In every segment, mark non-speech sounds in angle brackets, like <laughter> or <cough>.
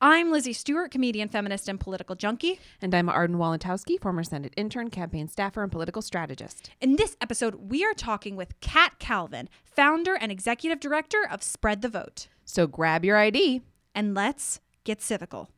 I'm Lizzie Stewart, comedian, feminist, and political junkie. And I'm Arden Walentowski, former Senate intern, campaign staffer, and political strategist. In this episode, we are talking with Kat Calvin, founder and executive director of Spread the Vote. So grab your ID and let's get civical.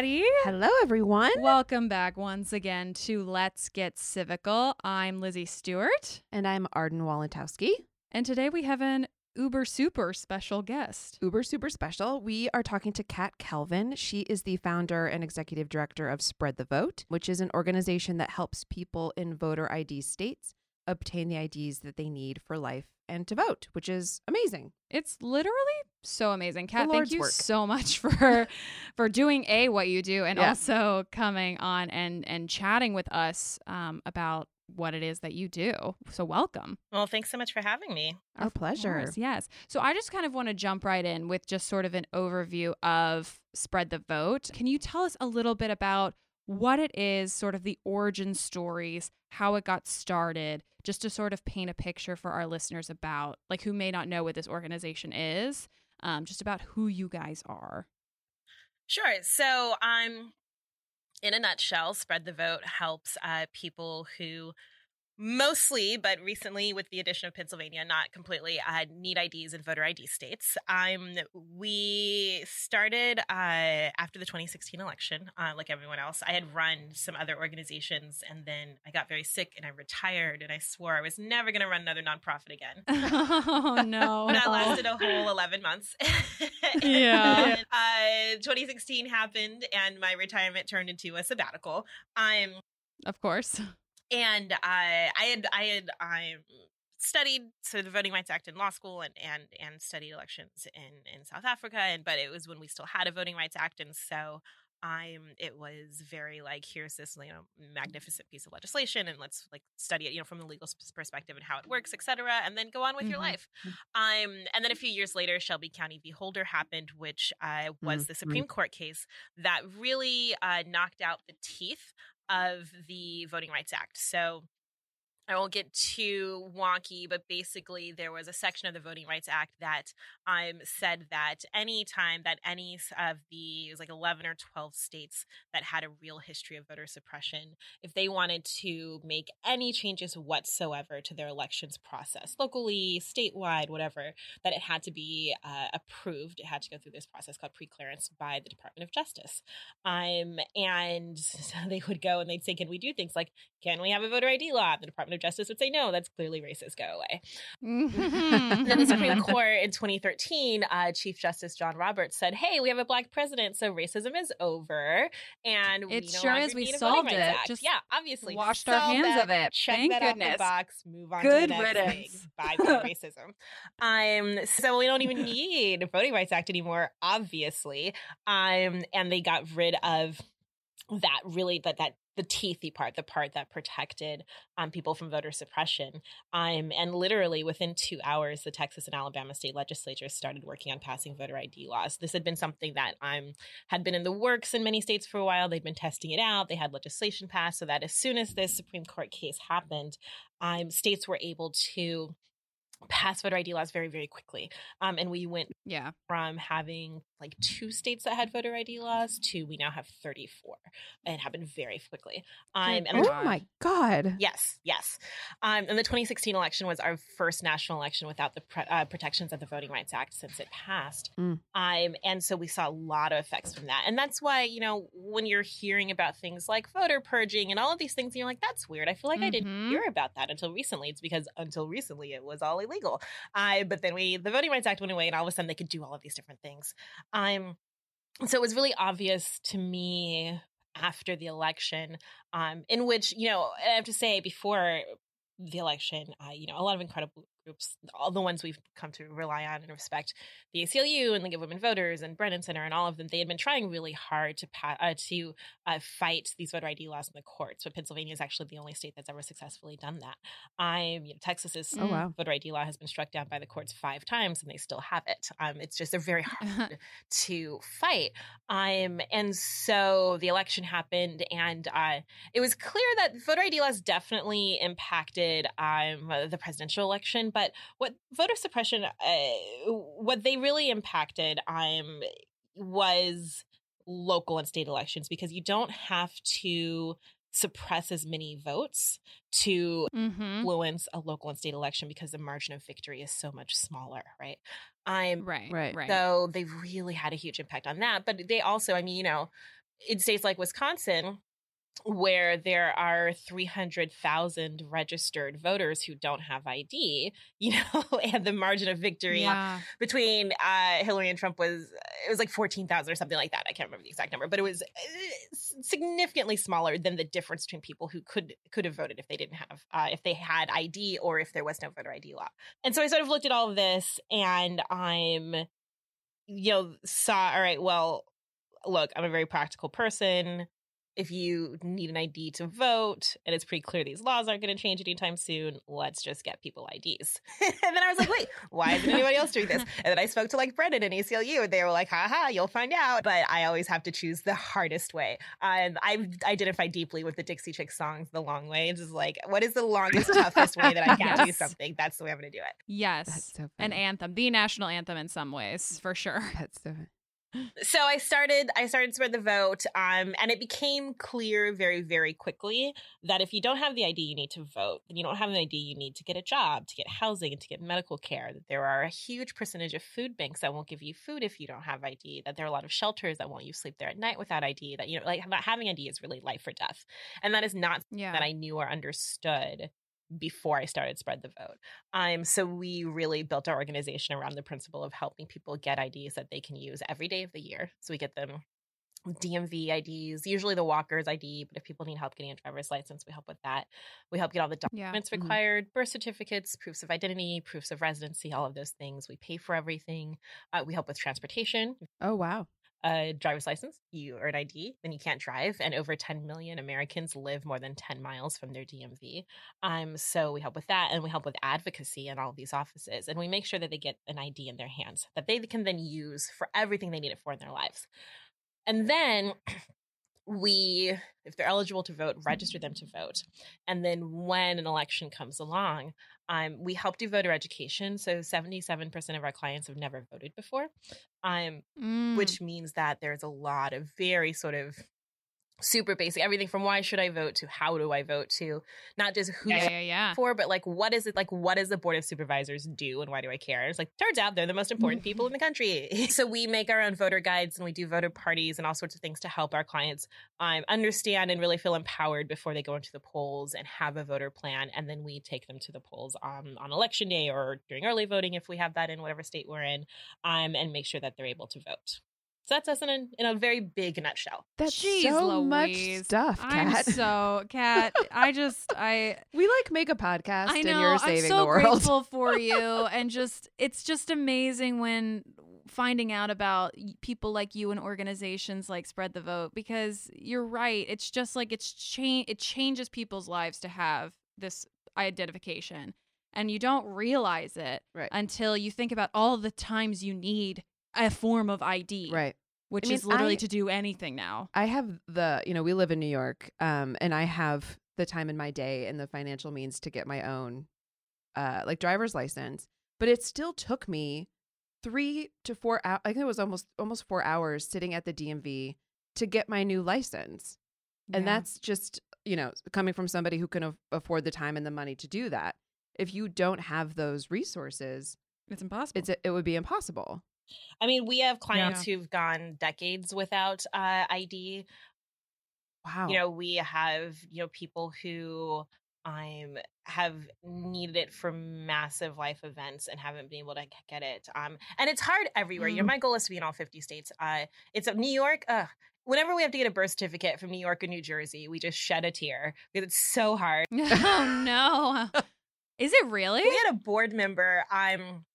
Everybody. Hello, everyone. Welcome back once again to Let's Get Civical. I'm Lizzie Stewart. And I'm Arden Walentowski. And today we have an uber super special guest. Uber super special. We are talking to Kat Calvin. She is the founder and executive director of Spread the Vote, which is an organization that helps people in voter ID states obtain the IDs that they need for life and to vote, which is amazing. It's literally so amazing. Kat, thank you work. so much for <laughs> for doing a what you do and yeah. also coming on and and chatting with us um, about what it is that you do. So welcome. Well, thanks so much for having me. Our of pleasure. Course, yes. So I just kind of want to jump right in with just sort of an overview of Spread the Vote. Can you tell us a little bit about what it is, sort of the origin stories, how it got started, just to sort of paint a picture for our listeners about, like, who may not know what this organization is, um, just about who you guys are. Sure. So, um, in a nutshell, Spread the Vote helps uh, people who mostly, but recently with the addition of Pennsylvania, not completely, uh, need IDs and voter ID states. Um, we started uh, after the 2016 election, uh, like everyone else. I had run some other organizations and then I got very sick and I retired and I swore I was never going to run another nonprofit again. <laughs> oh, <laughs> no. that lasted a whole <laughs> 11 months. yeah. Uh, 2016 happened and my retirement turned into a sabbatical. I'm of course and I, I had, I had, I studied so the Voting Rights Act in law school and and and studied elections in in South Africa. And but it was when we still had a Voting Rights Act, and so I'm it was very like here's this you know magnificent piece of legislation and let's like study it you know from the legal perspective and how it works etc and then go on with mm-hmm. your life um and then a few years later Shelby County v Holder happened which uh, was mm-hmm. the Supreme Court case that really uh, knocked out the teeth of the Voting Rights Act. So I won't get too wonky, but basically, there was a section of the Voting Rights Act that um, said that any time that any of the it was like eleven or twelve states that had a real history of voter suppression, if they wanted to make any changes whatsoever to their elections process, locally, statewide, whatever, that it had to be uh, approved. It had to go through this process called preclearance by the Department of Justice. Um, and <laughs> so they would go and they'd say, "Can we do things like can we have a voter ID law?" The Department Justice would say, no, that's clearly racist, go away. Mm-hmm. then the Supreme <laughs> Court in 2013, uh, Chief Justice John Roberts said, hey, we have a black president, so racism is over. And it sure is. We solved it. Just yeah, obviously. Washed our hands that, of it. Check Thank that goodness. off the box, move on Good to the next thing. Bye, <laughs> racism. Um, so we don't even need Voting Rights Act anymore, obviously. Um, and they got rid of that really that that the teethy part, the part that protected um, people from voter suppression. Um, and literally within two hours, the Texas and Alabama state legislatures started working on passing voter ID laws. This had been something that um, had been in the works in many states for a while. They'd been testing it out. They had legislation passed so that as soon as this Supreme Court case happened, um, states were able to pass voter ID laws very, very quickly. Um, and we went yeah. from having like two states that had voter ID laws to we now have 34 and it happened very quickly. Um, and oh my God. Yes, yes. Um, and the 2016 election was our first national election without the pre- uh, protections of the Voting Rights Act since it passed. Mm. Um, and so we saw a lot of effects from that. And that's why, you know, when you're hearing about things like voter purging and all of these things, you're like, that's weird. I feel like mm-hmm. I didn't mm-hmm. hear about that until recently. It's because until recently it was all illegal. Uh, but then we, the Voting Rights Act went away and all of a sudden they could do all of these different things. Um, so it was really obvious to me after the election, um, in which, you know, I have to say before the election, uh, you know, a lot of incredible groups, all the ones we've come to rely on and respect, the ACLU and League of Women Voters and Brennan Center and all of them, they had been trying really hard to uh, to uh, fight these voter ID laws in the courts. But Pennsylvania is actually the only state that's ever successfully done that. I'm, you know, Texas's oh, wow. voter ID law has been struck down by the courts five times, and they still have it. Um, it's just they're very <laughs> hard to fight. Um, and so the election happened, and uh, it was clear that voter ID laws definitely impacted um, the presidential election. But what voter suppression, uh, what they really impacted um, was local and state elections because you don't have to suppress as many votes to mm-hmm. influence a local and state election because the margin of victory is so much smaller, right? I'm right, right, right. So they really had a huge impact on that. But they also, I mean, you know, in states like Wisconsin, where there are 300,000 registered voters who don't have ID, <laughs> you know, and the margin of victory yeah. between uh, Hillary and Trump was, it was like 14,000 or something like that. I can't remember the exact number, but it was uh, significantly smaller than the difference between people who could, could have voted if they didn't have, uh, if they had ID or if there was no voter ID law. And so I sort of looked at all of this and I'm, you know, saw, all right, well, look, I'm a very practical person if you need an ID to vote, and it's pretty clear these laws aren't going to change anytime soon, let's just get people IDs. <laughs> and then I was like, wait, why isn't anybody else doing this? And then I spoke to like Brennan and ACLU, and they were like, haha, you'll find out. But I always have to choose the hardest way. Um, and I identify deeply with the Dixie Chicks songs, The Long Way. It's just like, what is the longest, toughest way that I can <laughs> yes. do something? That's the way I'm going to do it. Yes. So An anthem, the national anthem in some ways, for sure. That's so so I started I started spread the vote um, and it became clear very very quickly that if you don't have the ID you need to vote then you don't have an ID you need to get a job to get housing and to get medical care that there are a huge percentage of food banks that won't give you food if you don't have ID that there are a lot of shelters that won't you sleep there at night without ID that you know like not having ID is really life or death and that is not yeah. that I knew or understood before I started Spread the Vote. Um, so we really built our organization around the principle of helping people get IDs that they can use every day of the year. So we get them DMV IDs, usually the walker's ID, but if people need help getting a driver's license, we help with that. We help get all the documents yeah. Mm-hmm. required, mm-hmm. birth certificates, proofs of identity, proofs of residency, all of those things. We pay for everything. Uh, we help with transportation. Oh, wow. A driver's license, you or an ID, then you can't drive. And over 10 million Americans live more than 10 miles from their DMV. Um, so we help with that, and we help with advocacy in all of these offices, and we make sure that they get an ID in their hands that they can then use for everything they need it for in their lives. And then we, if they're eligible to vote, register them to vote. And then when an election comes along, um, we help do voter education. So 77% of our clients have never voted before, um, Mm. which means that there's a lot of very sort of super basic everything from why should I vote to how do I vote to not just who yeah, yeah, yeah. for, but like what is it like what does the board of supervisors do and why do I care? And it's like turns out they're the most important people in the country. <laughs> so we make our own voter guides and we do voter parties and all sorts of things to help our clients um, understand and really feel empowered before they go into the polls and have a voter plan. And then we take them to the polls um, on election day or during early voting if we have that in whatever state we're in, um, and make sure that they're able to vote. So that's us in a, in a very big nutshell. That's Jeez so much Louise. stuff, I'm so Kat. I just <laughs> I we like make a podcast I know and you're saving I'm so the world. grateful for <laughs> you, and just it's just amazing when finding out about people like you and organizations like Spread the Vote because you're right. It's just like it's change. It changes people's lives to have this identification, and you don't realize it Right. until you think about all the times you need a form of ID, Right. Which I mean, is literally I- to do anything now. I have the, you know, we live in New York, um, and I have the time in my day and the financial means to get my own, uh, like driver's license. But it still took me three to four hours. I think it was almost almost four hours sitting at the DMV to get my new license, and that's just you know coming from somebody who can af- afford the time and the money to do that. If you don't have those resources, it's impossible. it's it would be impossible. I mean, we have clients who've gone decades without uh, ID. Wow. You know, we have you know people who um have needed it for massive life events and haven't been able to get it. Um, and it's hard everywhere. You know, Mm. my goal is to be in all fifty states. Uh, it's uh, New York. Uh, whenever we have to get a birth certificate from New York or New Jersey, we just shed a tear because it's so hard. <laughs> <laughs> oh no. Is it really? We had a board member um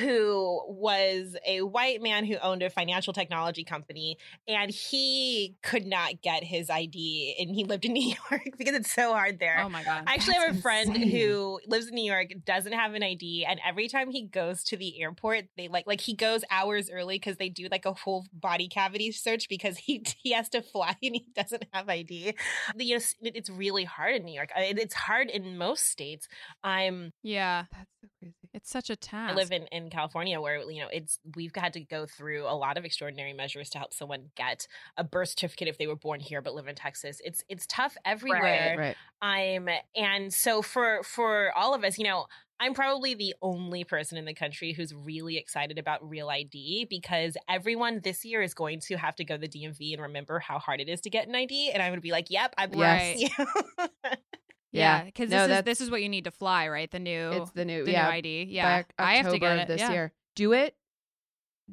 who was a white man who owned a financial technology company and he could not get his ID and he lived in <laughs> New York because it's so hard there. Oh my god. I actually have a friend insane. who lives in New York, doesn't have an ID, and every time he goes to the airport, they like like he goes hours early because they do like a whole body cavity search because <laughs> he he has to fly and he doesn't have ID. The, you know, it's really hard in New York. It's hard in most states. I'm yeah. that's so crazy. It's such a task. I live in, in California where you know it's we've had to go through a lot of extraordinary measures to help someone get a birth certificate if they were born here but live in Texas. It's it's tough everywhere. Right. I'm and so for for all of us, you know, I'm probably the only person in the country who's really excited about real ID because everyone this year is going to have to go to the DMV and remember how hard it is to get an ID and I'm going to be like, "Yep, I'm Right. <laughs> Yeah, because No, this is this is what you need to fly, right? The new It's the new the yeah. new ID. Yeah, I have to October get of it this yeah. year. Do it.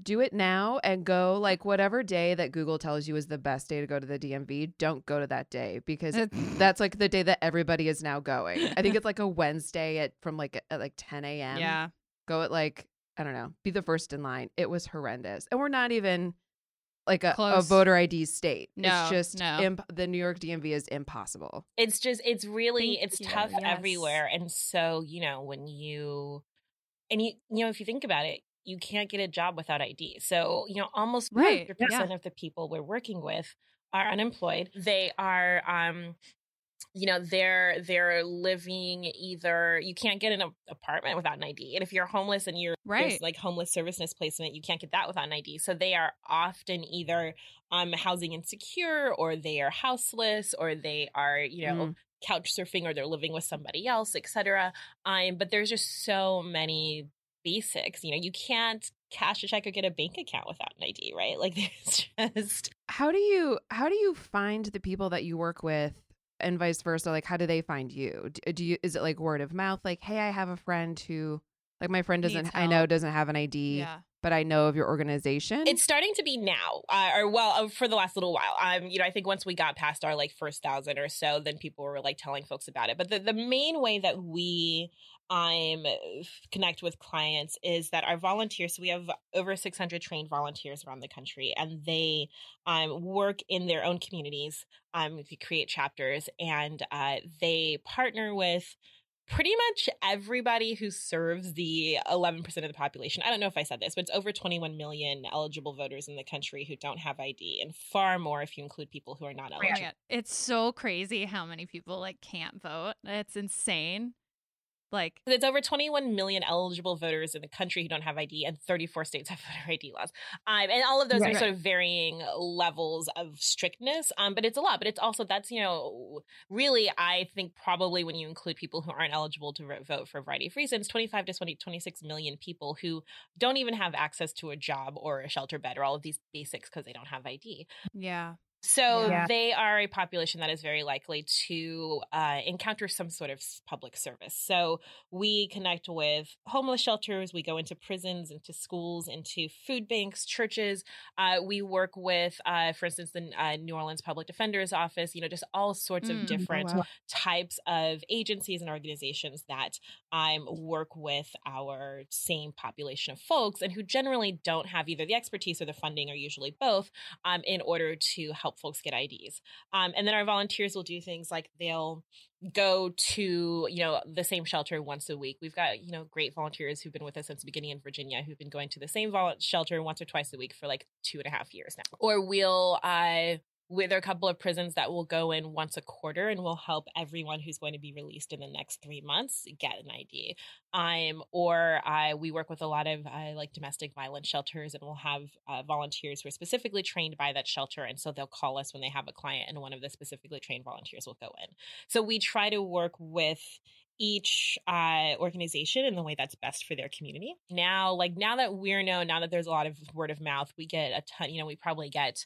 Do it now and go like whatever day that Google tells you is the best day to go to the DMV. Don't go to that day because that's like the day that everybody is now going. I think <laughs> it's like a Wednesday at from like at like 10 a.m. Yeah, Go at like I don't know. Be the first in line. It was horrendous, and we're not even like a, a voter ID state. No, it's just no. imp- the New York DMV is impossible. it's just it's really Thank it's you. tough Yes. everywhere and so you know when you and you you know if you think about it you can't get a job without id so you know almost Right, 100% yeah. of the people we're working with are unemployed they are um you know they're they're living either you can't get an apartment without an id and if you're homeless and you're Right. like homeless service placement you can't get that without an id so they are often either um housing insecure or they are houseless or they are you know Mm. couch surfing or they're living with somebody else etc um but there's just so many basics you know you can't cash a check or get a bank account without an id right like <laughs> there's just How do you how do you find the people that you work with and vice versa? Like how do they find you? Do, do you is it like word of mouth? Like, hey, I have a friend who like my friend doesn't Needs I know help. doesn't have an ID. yeah. But I know of your organization. It's starting to be now, uh, or well, uh, for the last little while. Um, you know, I think once we got past our like first thousand or so, then people were like telling folks about it. But the the main way that we um connect with clients is that our volunteers. So we have over six hundred trained volunteers around the country, and they um work in their own communities um to create chapters, and uh, they partner with pretty much everybody who serves the 11% of the population. I don't know if I said this, but it's over 21 million eligible voters in the country who don't have ID, and far more if you include people who are not eligible. It's so crazy how many people like can't vote. It's insane. Like it's over 21 million eligible voters in the country who don't have ID, and 34 states have <laughs> voter ID laws. Um, and all of those right. are sort of varying levels of strictness. Um, but it's a lot. But it's also that's you know really I think probably when you include people who aren't eligible to vote for a variety of reasons, 25 to 20, 26 million people who don't even have access to a job or a shelter bed or all of these basics because they don't have ID. Yeah. So yeah. they are a population that is very likely to uh, encounter some sort of public service. So we connect with homeless shelters, we go into prisons, into schools, into food banks, churches. Uh, we work with, uh, for instance, the uh, New Orleans Public Defender's Office. You know, just all sorts mm, of different oh, wow. types of agencies and organizations that um, work with our same population of folks, and who generally don't have either the expertise or the funding, or usually both, um, in order to help help folks get IDs. Um, and then our volunteers will do things like they'll go to you know the same shelter once a week we've got you know great volunteers who've been with us since the beginning in virginia who've been going to the same vol- shelter once or twice a week for like two and a half years now or we'll uh with a couple of prisons that will go in once a quarter and will help everyone who's going to be released in the next three months get an ID. Um, or uh, we work with a lot of uh, like domestic violence shelters and we'll have uh, volunteers who are specifically trained by that shelter. And so they'll call us when they have a client and one of the specifically trained volunteers will go in. So we try to work with each uh, organization in the way that's best for their community. Now, like now that we're known, now that there's a lot of word of mouth, we get a ton, you know, we probably get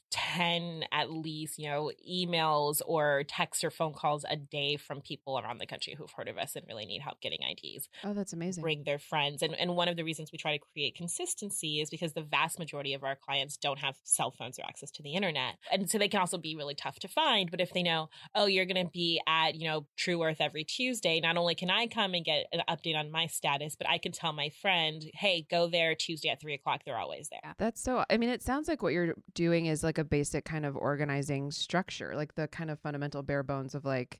10 at least, you know, emails or texts or phone calls a day from people around the country who've heard of us and really need help getting IDs. Oh, that's amazing. Bring their friends. And and one of the reasons we try to create consistency is because the vast majority of our clients don't have cell phones or access to the internet. And so they can also be really tough to find. But if they know, oh, you're gonna be at, you know, True Earth every Tuesday, not only can I come and get an update on my status, but I can tell my friend, hey, go there Tuesday at three o'clock. They're always there. That's so I mean, it sounds like what you're doing is like a basic kind of organizing structure, like the kind of fundamental bare bones of like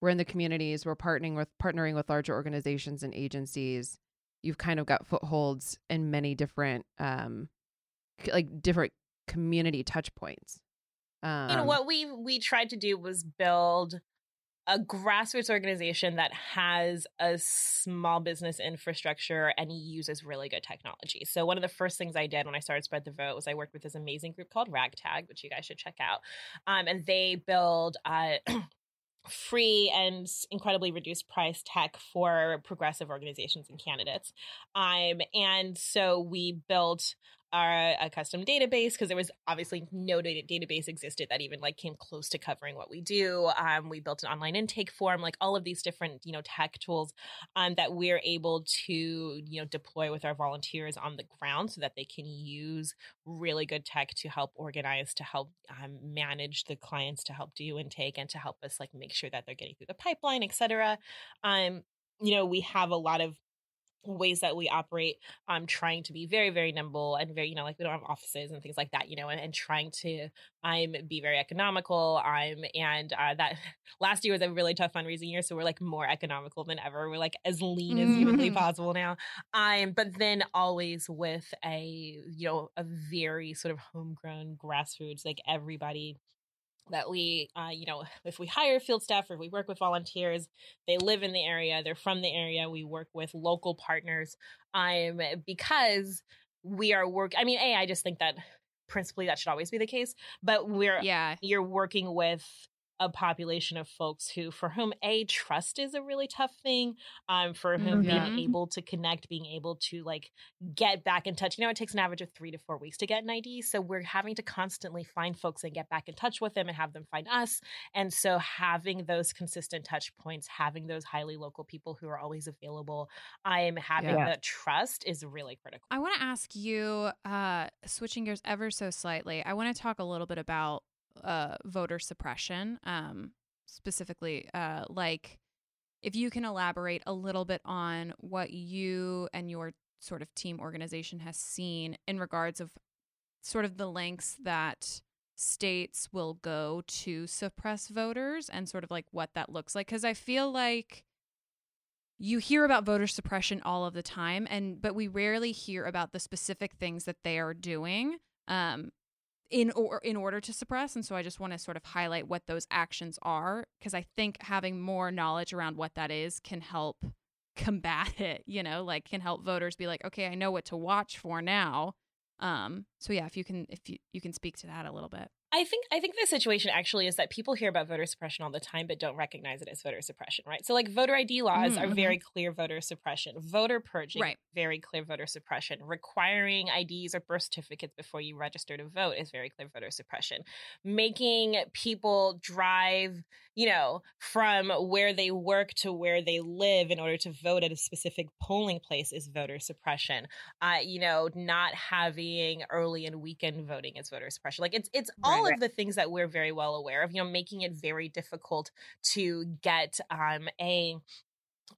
we're in the communities, we're partnering with partnering with larger organizations and agencies. You've kind of got footholds in many different um like different community touch points. Um, you know what we we tried to do was build a grassroots organization that has a small business infrastructure and uses really good technology. So one of the first things I did when I started Spread the Vote was I worked with this amazing group called Ragtag, which you guys should check out. Um, and they build uh, <clears throat> free and incredibly reduced price tech for progressive organizations and candidates. Um, and so we built our a custom database because there was obviously no data, database existed that even like came close to covering what we do. Um, we built an online intake form, like all of these different you know tech tools um, that we're able to you know deploy with our volunteers on the ground so that they can use really good tech to help organize, to help um, manage the clients, to help do intake, and to help us like make sure that they're getting through the pipeline, etc. Um, you know, we have a lot of ways that we operate um trying to be very very nimble and very you know like we don't have offices and things like that you know and, and trying to i'm be very economical i'm and uh that <laughs> last year was a really tough fundraising year so we're like more economical than ever we're like as lean as humanly mm-hmm. possible now um but then always with a you know a very sort of homegrown grassroots like everybody that we uh, you know <sighs> if we hire field staff or if we work with volunteers they live in the area they're from the area we work with local partners um because we are work i mean a i just think that <sighs> principally that should always be the case but we're yeah. you're working with a population of folks who for whom a trust is a really tough thing um for whom Mhm. being able to connect being able to like get back in touch you know it takes an average of three to four weeks to get an id so we're having to constantly find folks and get back in touch with them and have them find us and so having those consistent touch points having those highly local people who are always available i'm having Yeah. that trust is really critical I want to ask you, uh, switching gears ever so slightly, I want to talk a little bit about uh, voter suppression, um, specifically, uh, like if you can elaborate a little bit on what you and your sort of team organization has seen in regards of sort of the lengths that states will go to suppress voters and sort of like what that looks like. Because i feel like you hear about voter suppression all of the time and but we rarely hear about the specific things that they are doing um in or in order to suppress and so i just want to sort of highlight what those actions are because i think having more knowledge around what that is can help <laughs> combat it you know like can help voters be like okay i know what to watch for now. Um so yeah if you can if you, you can speak to that a little bit I think I think the situation actually is that people hear about voter suppression all the time, but don't recognize it as voter suppression, right? So, like voter ID laws Mhm, are mhm. very clear voter suppression. Voter purging, Right. very clear voter suppression. Requiring IDs or birth certificates before you register to vote is very clear voter suppression. Making people drive, you know, from where they work to where they live in order to vote at a specific polling place is voter suppression uh, you know, not having early and weekend voting is voter suppression. Like it's it's all Right. Of the things that we're very well aware of. You know, making it very difficult to get um a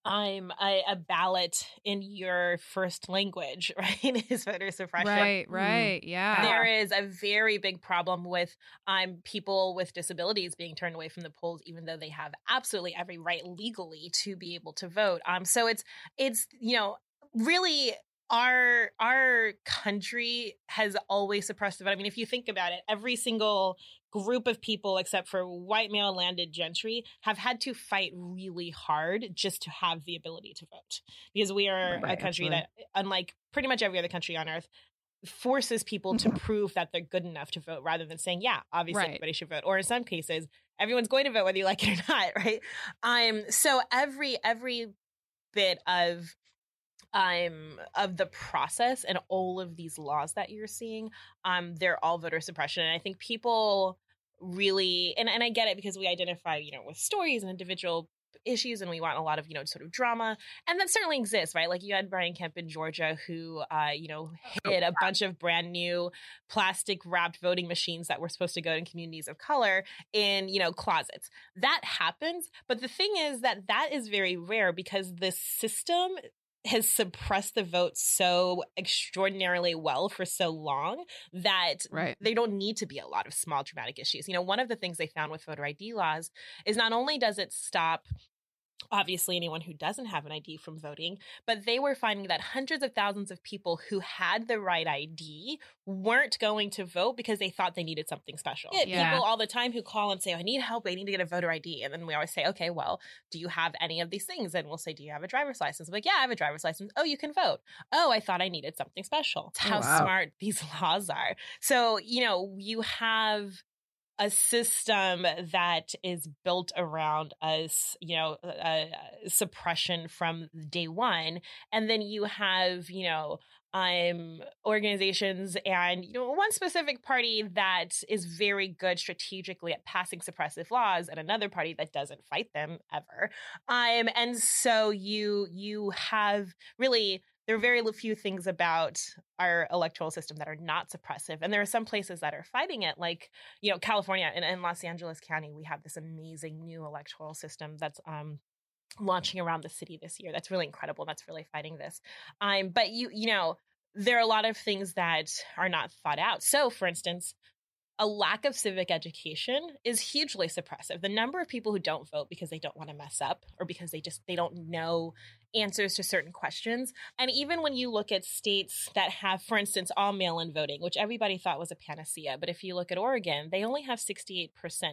I'm a, a ballot in your first language, <laughs> right? Is voter suppression. right right yeah There is a very big problem with um, people with disabilities being turned away from the polls, even though they have absolutely every right legally to be able to vote. Um, so it's it's you know really our our country has always suppressed the vote. I mean, if you think about it, every single group of people except for white male landed gentry have had to fight really hard just to have the ability to vote because we are Right, a country that unlike pretty much every other country on earth forces people to prove that they're good enough to vote rather than saying yeah obviously Right. everybody should vote or in some cases everyone's going to vote whether you like it or <laughs> not right um so every every bit of um of the process and all of these laws that you're seeing um they're all voter suppression and i think people really and, and i get it because we identify you know with stories and individual issues and we want a lot of you know sort of drama and that certainly exists right? Like you had brian kemp in georgia who uh you know hid a bunch of brand new plastic wrapped voting machines that were supposed to go in communities of color in you know closets. That happens but the thing is that that is very rare because the system has suppressed the vote so extraordinarily well for so long that Right. they don't need to be a lot of small dramatic issues. You know, one of the things they found with voter ID laws is not only does it stop obviously anyone who doesn't have an ID from voting, but they were finding that hundreds of thousands of people who had the right ID weren't going to vote because they thought they needed something special. Yeah. People all the time who call and say, I need help, I need to get a voter ID. And then we always say, okay, well, do you have any of these things? And we'll say, do you have a driver's license? I'm like, yeah, I have a driver's license. Oh, you can vote. Oh, I thought I needed something special. That's Oh, how wow. smart <laughs> these laws are. So, you know, you have a system that is built around us, you know, uh, suppression from day one, and then you have, you know, um organizations and you know one specific party that is very good strategically at passing suppressive laws and another party that doesn't fight them ever. Um and so you you have really there are very few things about our electoral system that are not suppressive and there are some places that are fighting it like you know california and in los angeles county we have this amazing new electoral system that's um launching around the city this year that's really incredible that's really fighting this um but you you know there are a lot of things that are not thought out. So for instance a lack of civic education is hugely suppressive. The number of people who don't vote because they don't want to mess up or because they just they don't know answers to certain questions. And even when you look at states that have for instance all mail-in voting which everybody thought was a panacea but if you look at oregon they only have 68%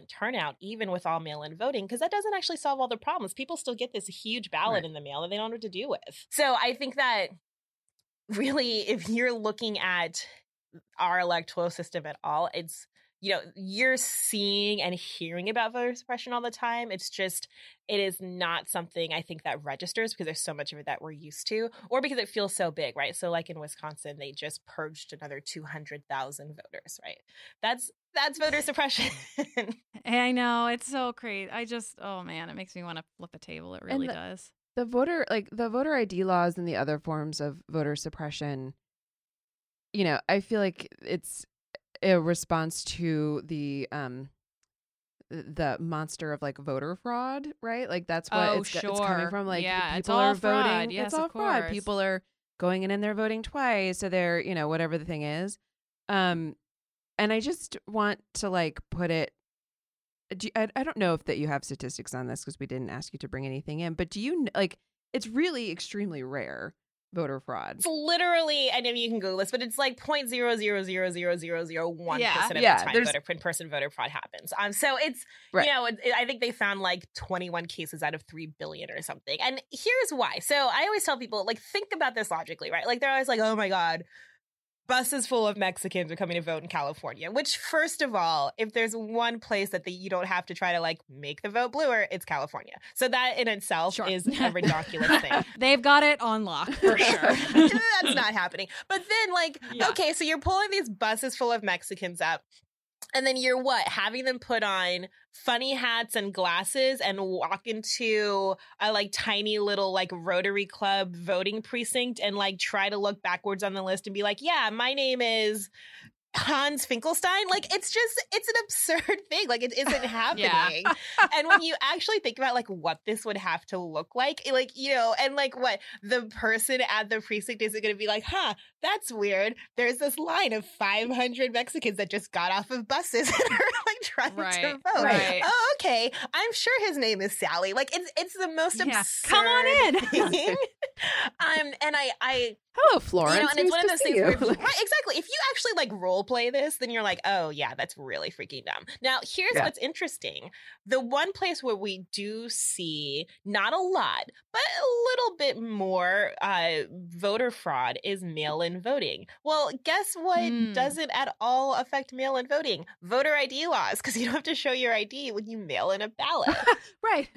turnout even with all mail-in voting because that doesn't actually solve all the problems. People still get this huge ballot Right. in the mail that they don't know what to do with. So i think that really if you're looking at our electoral system at all it's you know, you're seeing and hearing about voter suppression all the time. It's just, it is not something I think that registers because there's so much of it that we're used to, or because it feels so big, right? So, like in Wisconsin, they just purged another 200,000 voters, right? That's that's voter suppression. <laughs> <laughs> I know it's so crazy. I just, oh man, it makes me want to flip a table. It really the- does. the voter like the voter ID laws and the other forms of voter suppression you know I feel like it's a response to the um the monster of like voter fraud right like that's what Oh, it's, go- it's coming from like Yeah, it's people all are voting. Yes, it's all fraud course. people are going in and they're voting twice so they're you know whatever the thing is um and I just want to like put it do you, I, I don't know if that you have statistics on this because we didn't ask you to bring anything in but do you like it's really extremely rare voter fraud it's literally, I know you can Google this, but it's like point zero zero zero zero zero zero one Yeah. percent of Yeah, the time voter in person voter fraud happens. Um, so it's Right. you know, it- I think they found like 21 cases out of 3 billion or something. And here's why. So I always tell people, like, think about this logically, right? Like, they're always like, oh my God, buses full of Mexicans are coming to vote in California. Which, first of all, if there's one place that the, you don't have to try to like make the vote bluer, it's California. So that in itself Sure. is a <laughs> ridiculous thing. <laughs> They've got it on lock for <laughs> sure. That's not happening. But then, like, Yeah. okay, so you're pulling these buses full of Mexicans up. And then you're what? Having them put on funny hats and glasses and walk into a like tiny little like Rotary Club voting precinct and like try to look backwards on the list and be like, yeah, my name is Hans Finkelstein. Like it's just it's an absurd <laughs> thing. Like it isn't <laughs> happening. and when you actually think about like what this would have to look like, like you know, and like what the person at the precinct isn't going to be like, huh, that's weird. There's this line of 500 Mexicans that just got off of buses <laughs> and are like trying to vote. right. Oh, okay. I'm sure his name is Sally. Like it's it's the most Yeah. absurd Come on in. thing. um, and I I hello Florence you know, and it's nice one of those things where, if you- Like, <laughs> right, exactly. If you actually like role play this, then you're like, oh yeah, that's really freaking dumb. Now, here's Yeah. what's interesting: the one place where we do see not a lot, but a little bit more uh, voter fraud is mail-in voting. Well, guess what Hmm. doesn't at all affect mail-in voting? Voter ID laws, because <laughs> you don't have to show your ID when you mail in a ballot. <laughs> right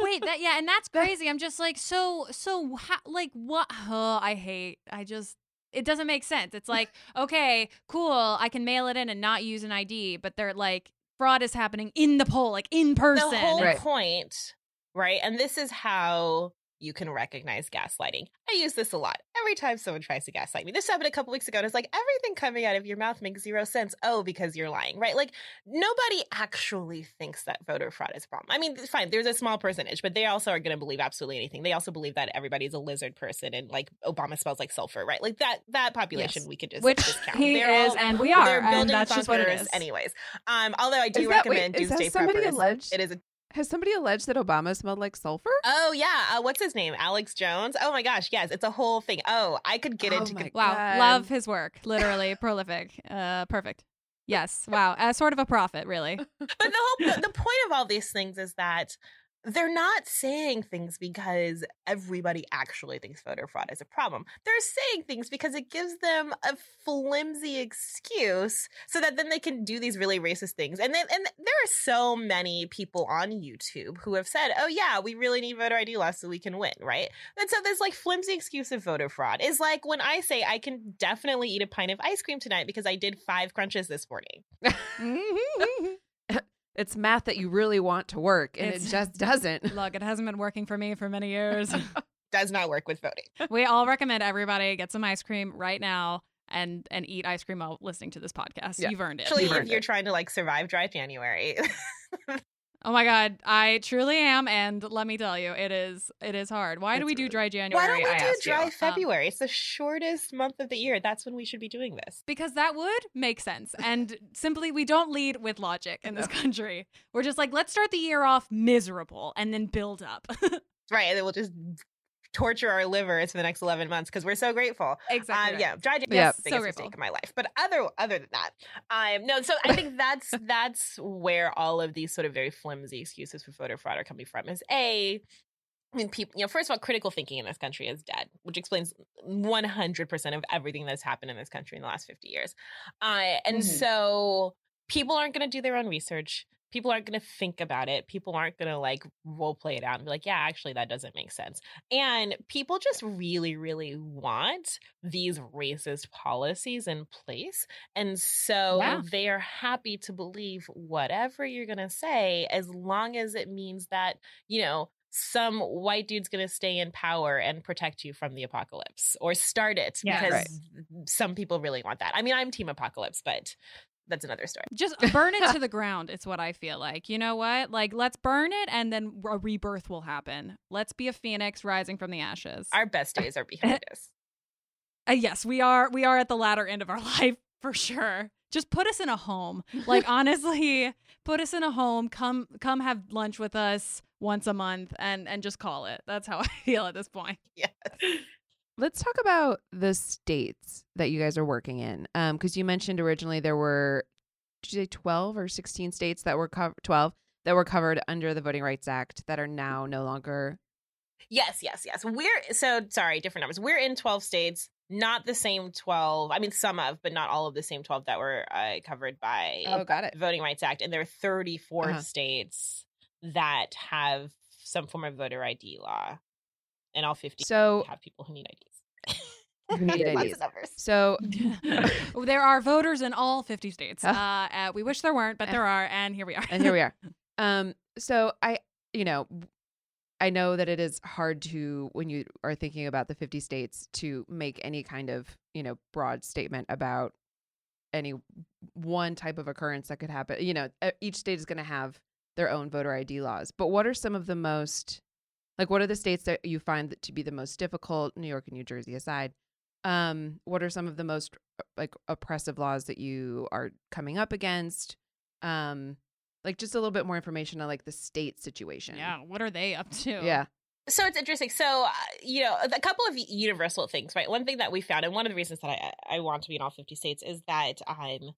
Wait, that yeah, and that's crazy. I'm just like, so, so, how, like, what? Oh, I hate. I just, it doesn't make sense. It's like, <laughs> okay, cool, I can mail it in and not use an ID, but they're like, fraud is happening in the poll, like in person. The whole Right. point, right? And this is how you can recognize gaslighting. I use this a lot. Every time someone tries to gaslight me. This happened a couple weeks ago, and it's like everything coming out of your mouth makes zero sense. Oh, because you're lying, right? Like nobody actually thinks that voter fraud is a problem. I mean, fine, there's a small percentage, but they also are going to believe absolutely anything. They also believe that everybody's a lizard person and like Obama smells like sulfur, right? Like that that population Yes. we could just Which discount. he They're is, all- and we are, and that's just what it is, anyways. Um, although I do Is that- wait, recommend is- has Doomsday Preppers. alleged- It is a has somebody alleged that Obama smelled like sulfur Oh yeah, uh, what's his name? Alex Jones. Oh my gosh, yes, it's a whole thing. Oh, I could get Oh into. my Wow, God. love his work. Literally prolific. Uh, perfect. Yes. Wow. Uh, sort of a prophet, really. <laughs> but the whole the point of all these things is that they're not saying things because everybody actually thinks voter fraud is a problem. They're saying things because it gives them a flimsy excuse so that then they can do these really racist things. And then and there are so many people on YouTube who have said, "Oh yeah, we really need voter ID laws so we can win," right? And so this like flimsy excuse of voter fraud is like when I say I can definitely eat a pint of ice cream tonight because I did 5 crunches this morning. Mm-hmm. <laughs> it's math that you really want to work and It's- it just doesn't <laughs> Look, it hasn't been working for me for many years. <laughs> Does not work with voting. <laughs> we all recommend everybody get some ice cream right now and and eat ice cream while listening to this podcast. Yeah. You've earned it. Especially You've if you're it. trying to like survive dry January. Oh my god, I truly am, and let me tell you, it is it is hard. Why do we do dry January? Why don't we I do ask you? dry Um, February? it's the shortest month of the year. That's when we should be doing this. because that would make sense. And simply, we don't lead with logic in this country. We're just like, let's start the year off miserable and then build up. <laughs> Right. And then we'll just torture our livers for the next 11 months because we're so grateful. exactly. Um, yeah, dry January Yep. is the biggest So mistake of my life. But other other than that, um, no. So I think that's <laughs> that's where all of these sort of very flimsy excuses for voter fraud are coming from. Is a I mean, people, you know, first of all, critical thinking in this country is dead, which explains 100% of everything that's happened in this country in the last 50 years. Uh, and Mhm. so people aren't going to do their own research people aren't going to think about it. People aren't going to like role play it out and be like, yeah, actually, that doesn't make sense. And people just really, really want these racist policies in place. And so Yeah. they are happy to believe whatever you're going to say as long as it means that, you know, some white dude's going to stay in power and protect you from the apocalypse or start it Yeah. because Right. some people really want that. I mean, I'm team apocalypse, but that's another story. Just burn it to <laughs> the ground. It's what I feel like. You know what? Like, let's burn it, and then a rebirth will happen. Let's be a phoenix rising from the ashes. Our best days are behind <laughs> us. Uh, yes, we are. We are at the latter end of our <laughs> life for sure. Just put us in a home. Like honestly, put us in a home. Come, come have lunch with us once a month, and and just call it. That's how I feel at this point. Yes. Let's talk about the states that you guys are working in. Um, because you mentioned originally there were, did you say twelve or sixteen states that were covered? Twelve that were covered under the Voting Rights Act that are now no longer. Yes, yes, yes. We're so sorry, different numbers. We're in 12 states, not the same 12. I mean, some of, but not all of the same 12 that were uh, covered by Oh, got it. the Voting Rights Act. And there are 34 Uh-huh. states that have some form of voter ID law. And all 50 So have people who need IDs. Who need <laughs> IDs. so <laughs> <laughs> there are voters in all 50 states. Uh, uh, we wish there weren't, but Eh. there are, and here we are. and here we are. Um, so I, you know, I know that it is hard to when you are thinking about the 50 states to make any kind of, you know, broad statement about any one type of occurrence that could happen. You know, each state is going to have their own voter ID laws. But what are some of the most like what are the states that you find that to be the most difficult, New York and New Jersey aside? Um, what are some of the most uh, like oppressive laws that you are coming up against? Um, like just a little bit more information on like the state situation. yeah, what are they up to? Yeah. So it's interesting. So, uh, you know, a couple of universal things, right? One thing that we found, and one of the reasons that I, I want to be in all 50 states is that um,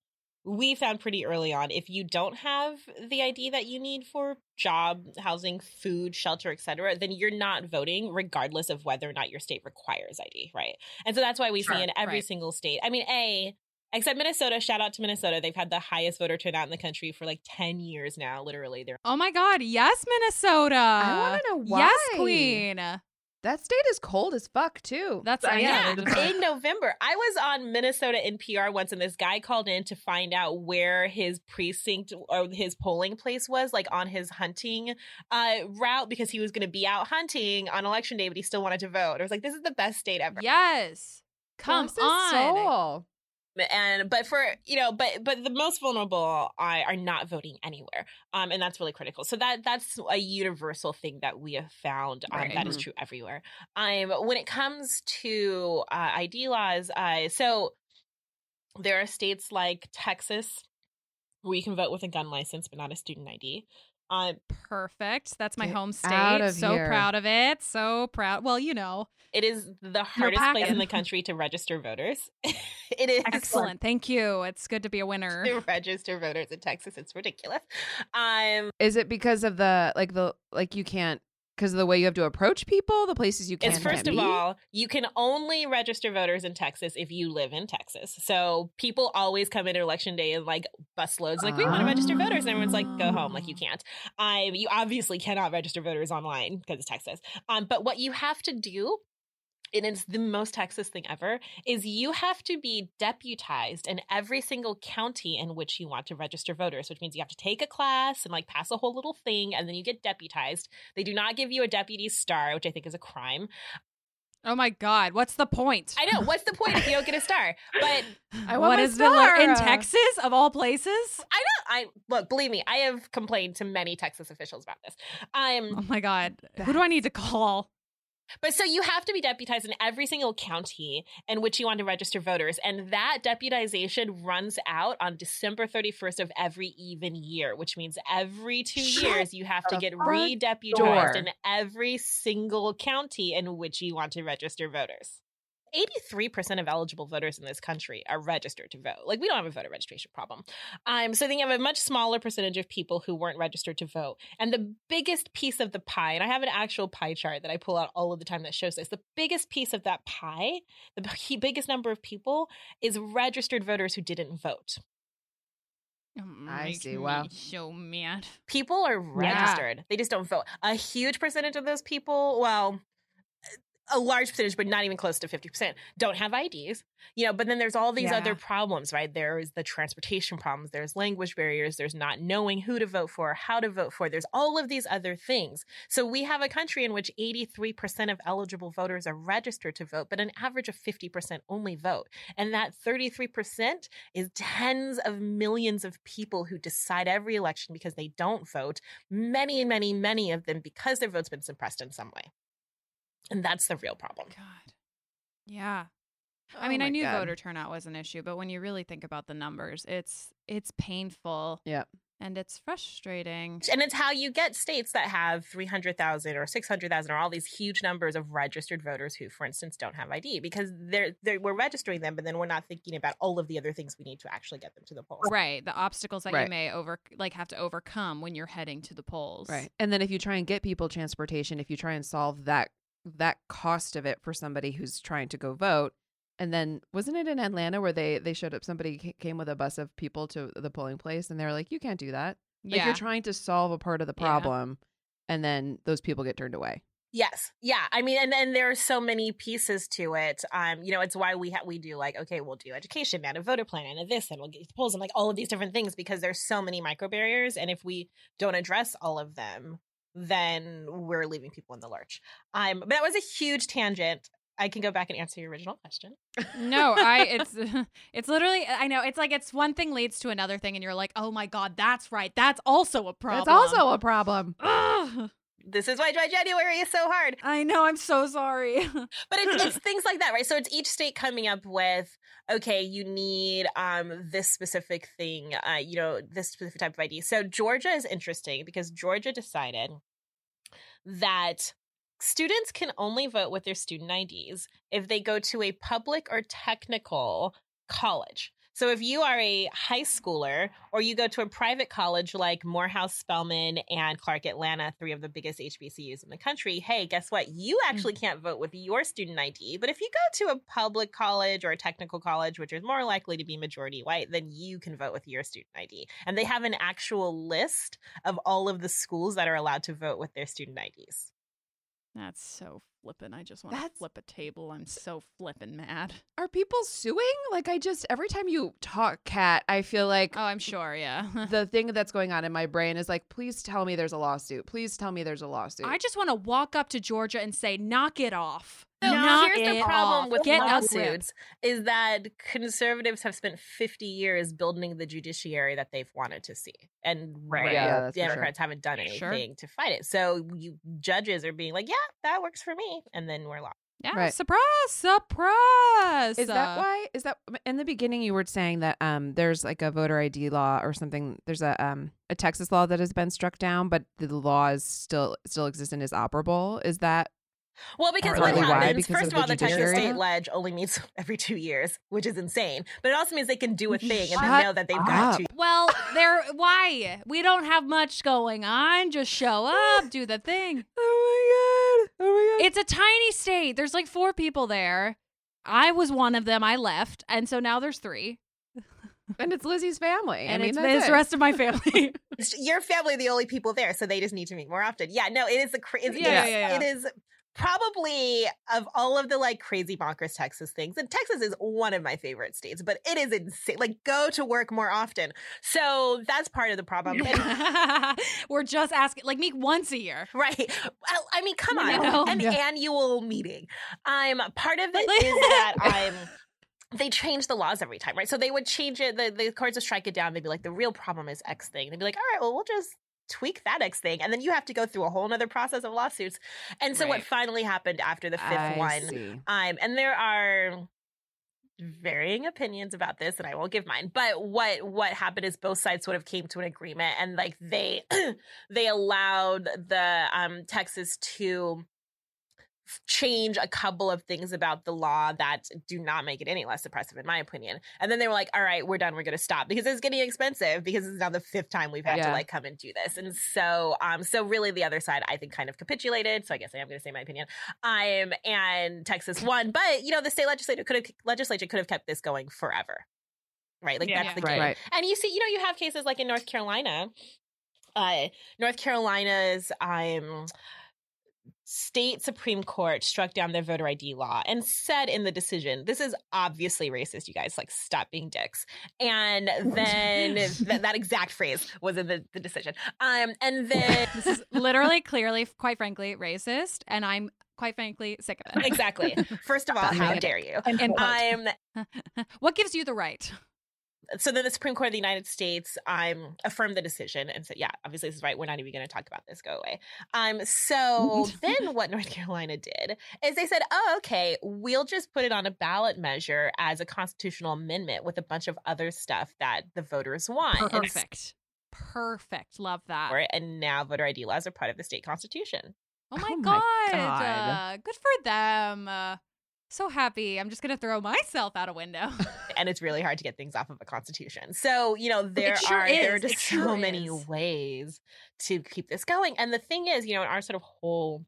we found pretty early on if you don't have the ID that you need for job, housing, food, shelter, etc., then you're not voting, regardless of whether or not your state requires ID, right? And so that's why we Sure, see in every right. single state. I mean, A, except Minnesota, shout out to Minnesota. They've had the highest voter turnout in the country for like 10 years now, literally. They're Oh my God! Yes, Minnesota. I want to know why. Yes, Queen. That state is cold as fuck too. That's uh, yeah, yeah. in November. I was on Minnesota NPR once, and this guy called in to find out where his precinct or his polling place was, like on his hunting uh, route, because he was going to be out hunting on election day, but he still wanted to vote. I was like, this is the best state ever. yes. Come Bless his on. And but for you know but but the most vulnerable are, are not voting anywhere um and that's really critical so that that's a universal thing that we have found um, Right. that is Mhm. true everywhere um when it comes to uh, id laws uh so there are states like texas where you can vote with a gun license but not a student id um Perfect. That's my Get home out state. of So here. proud of it. So proud. Well, you know, it is the hardest place in the country to register voters <laughs> it is excellent. Thank you. It's good to be a winner. to register voters in texas it's ridiculous um Is it because of the like the like you can't because of the way you have to approach people, the places you can It's first of all, you can only register voters in Texas if you live in Texas. So people always come in election day and like busloads, like we want to register voters, and everyone's like, go home, like you can't. Um, you obviously cannot register voters online because it's Texas. Um, but what you have to do. And it's the most Texas thing ever. Is you have to be deputized in every single county in which you want to register voters, which means you have to take a class and like pass a whole little thing, and then you get deputized. They do not give you a deputy star, which I think is a crime. Oh my God. What's the point? I know. What's the point if you don't get a star? But I want What my is the lear- in. Texas of all places? I know. I look. Believe me, I have complained to many Texas officials about this. I'm. Oh my God. Who do I need to call? But so you have to be deputized in every single county in which you want to register voters, and that deputization runs out on December thirty first of every even year, which means every two Shut years you have to get re-deputized door. in every single county in which you want to register voters. 83% of eligible voters in this country are registered to vote. Like we don't have a voter registration problem. Um, so then you have a much smaller percentage of people who weren't registered to vote. And the biggest piece of the pie, and I have an actual pie chart that I pull out all of the time that shows this. The biggest piece of that pie, the biggest number of people is registered voters who didn't vote. I Makes see, me wow. So mad. people are registered. They just don't vote. A huge percentage of those people, well, a large percentage, but not even close to 50%, don't have IDs. You know, but then there's all these Yeah. other problems, right? There is the transportation problems, there's language barriers, there's not knowing who to vote for, how to vote for. There's all of these other things. So we have a country in which 83% of eligible voters are registered to vote, but an average of 50% only vote. And that 33% is tens of millions of people who decide every election because they don't vote many, many, many of them because their vote's been suppressed in some way. And that's the real problem. God. Yeah. I Oh mean, I knew God. voter turnout was an issue, but when you really think about the numbers, it's it's painful Yep. and it's frustrating. And it's how you get states that have 300,000 or 600,000 or all these huge numbers of registered voters who, for instance, don't have ID because they're, they're, we're registering them, but then we're not thinking about all of the other things we need to actually get them to the polls. Right, the obstacles that Right. you may over like have to overcome when you're heading to the polls. Right. And then if you try and get people transportation, if you try and solve that that cost of it for somebody who's trying to go vote, and then wasn't it in Atlanta where they they showed up somebody came with a bus of people to the polling place and they were like you can't do that. Like Yeah. you're trying to solve a part of the Yeah. problem and then those people get turned away. Yes. Yeah. I mean, and then there are so many pieces to it. Um, you know, it's why we ha- we do like, okay, we'll do education and a voter plan and a this and we'll get polls and like all of these different things because there's so many micro barriers. And if we don't address all of them, then we're leaving people in the lurch. Um, but that was a huge tangent. I can go back and answer your original question. no, I <laughs> it's <laughs> it's literally I know it's like it's one thing leads to another thing and you're like, "Oh my god, that's right. That's also a problem." That's also a problem. Ugh. This is why Dry January is so hard. I know, I'm so sorry. But it's, it's <laughs> things like that, right? So it's each state coming up with, okay, you need um this specific thing, uh, you know, this specific type of ID. So Georgia is interesting because Georgia decided that students can only vote with their student IDs if they go to a public or technical college. So if you are a high schooler or you go to a private college like Morehouse, Spelman, and Clark Atlanta, three of the biggest HBCUs in the country, hey, guess what? You actually mm-hmm. can't vote with your student ID. But if you go to a public college or a technical college, which is more likely to be majority white, then you can vote with your student ID. And they have an actual list of all of the schools that are allowed to vote with their student IDs. That's so flippin'. I just want to That's- flip a table. I'm so flippin' mad. Are people suing? Like I just every time you talk Kat, I feel like Oh, I'm sure, yeah. <laughs> the thing that's going on in my brain is like, please tell me there's a lawsuit. Please tell me there's a lawsuit. I just want to walk up to Georgia and say, "Knock it off." So Knock here's the problem off. with Get a lawsuits is that conservatives have spent 50 years building the judiciary that they've wanted to see. And Right. Yeah, that's for sure. Democrats haven't done Sure. anything to fight it. So you judges are being like, yeah, that works for me. And then we're lost. Yeah, Right. surprise, surprise. Is that why? Is that in the beginning you were saying that um there's like a voter ID law or something? There's a um a Texas law that has been struck down, but the law is still still exists and is operable. Is that Well, because what Partly why? happens, Because first of of all, the the Texas judiciary? state ledge only meets <laughs> every two years, which is insane. But it also means they can do a thing and Shut they know that they've got to. Well, there. Why? We don't have much going on. Just show up, do the thing. <laughs> Oh my god! Oh my god! It's a tiny state. There's like four people there. I was one of them. I left, and so now there's three, And it's Lizzie's family. and I mean, it's, that's it's it. the rest of my family. <laughs> Your family are the only people there, so they just need to meet more often. Yeah, no, it is the cra- it's, Yeah, yeah, yeah. It is probably of all of the like crazy bonkers Texas things, and Texas is one of my favorite states, but it is insane. Like, go to work more often. So that's part of the problem. <laughs> We're just asking, like, meet once a year. Right. Well, I mean, come on. know? An annual meeting. Um, part of it <laughs> is that I'm they change the laws every time, right? So they would change it, the, the courts would strike it down. They'd be like, the real problem is X thing. They'd be like, all right, well, we'll just tweak that X thing. And then you have to go through a whole nother process of lawsuits. And so what finally happened after the fifth I one see. um, and there are varying opinions about this, and I won't give mine. But what what happened is both sides sort of came to an agreement, and like they <clears throat> they allowed the um, Texas to change a couple of things about the law that do not make it any less oppressive in my opinion and then they were like all right we're done we're going to stop because it's getting expensive because it's now the fifth time we've had to like come and do this and so um so really the other side i think kind of capitulated so i guess i am going to say my opinion um and texas won but you know the state legislature could have legislature could have kept this going forever right? Like Yeah. that's the game. Right. And you see, you know, you have cases like in North Carolina. Uh, North Carolina's um, state Supreme Court struck down their voter ID law and said in the decision, this is obviously racist, you guys, like, stop being dicks. And then <laughs> th- that exact phrase was in the, the decision. Um, and then. <laughs> This is literally, clearly, quite frankly, racist, and I'm quite frankly sick of it. Exactly. <laughs> First of all, how dare you? And, and I'm what gives you the right? So then the Supreme Court of the United States um affirmed the decision and said, yeah, obviously this is right. We're not even going to talk about this. Go away. Um, so <laughs> then what North Carolina did is they said, oh, okay, we'll just put it on a ballot measure as a constitutional amendment with a bunch of other stuff that the voters want. And Perfect. Perfect. Love that. for and now voter ID laws are part of the state constitution. Oh my Oh my god. God. Uh, good for them. Uh, so happy. I'm just gonna throw myself out a window. <laughs> and it's really hard to get things off of a constitution. So, you know, there sure are there are just sure so many ways to keep this going. And the thing is, you know, our sort of whole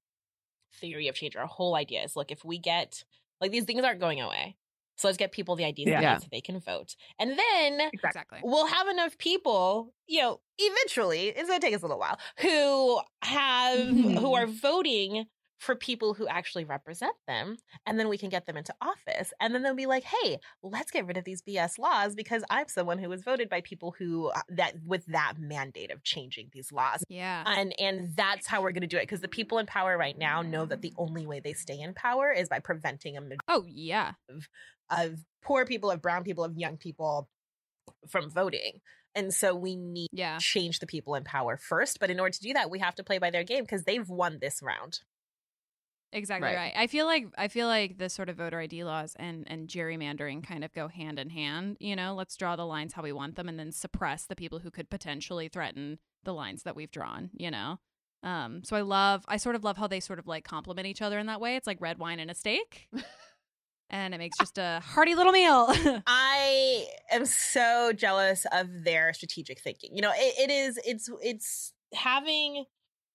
theory of change, our whole idea is look, if we get like these things aren't going away. So let's get people the IDs they Yeah. so they can vote. And then exactly. we'll have enough people, you know, eventually, it's gonna take us a little while, who have who are <laughs> voting for people who actually represent them. And then we can get them into office. And then they'll be like, hey, let's get rid of these BS laws because I'm someone who was voted by people who uh, that with that mandate of changing these laws. Yeah. And and that's how we're gonna do it. Because the people in power right now know that the only way they stay in power is by preventing a Oh yeah. of poor people, of brown people, of young people from voting. And so we need Yeah. to change the people in power first. But in order to do that, we have to play by their game because they've won this round. Exactly Right. right. I feel like I feel like the sort of voter ID laws and and gerrymandering kind of go hand in hand. You know, let's draw the lines how we want them, and then suppress the people who could potentially threaten the lines that we've drawn. You know, um. So I love, I sort of love how they sort of like complement each other in that way. It's like red wine and a steak, <laughs> and it makes just a hearty little meal. <laughs> I am so jealous of their strategic thinking. You know, it, it is it's it's having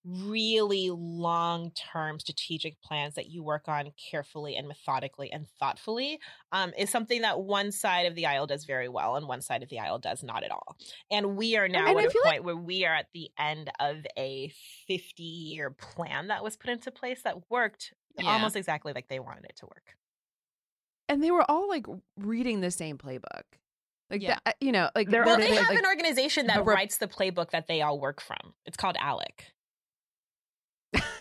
really long-term strategic plans that you work on carefully and methodically and thoughtfully um, is something that one side of the aisle does very well and one side of the aisle does not at all. And we are now And at a feel point where we are at the end of a 50-year plan that was put into place that worked Yeah. almost exactly like they wanted it to work. and they were all like reading the same playbook. Like Yeah. that, you know, like Well, what they have like- an organization that a rep- writes the playbook that they all work from. It's called ALEC.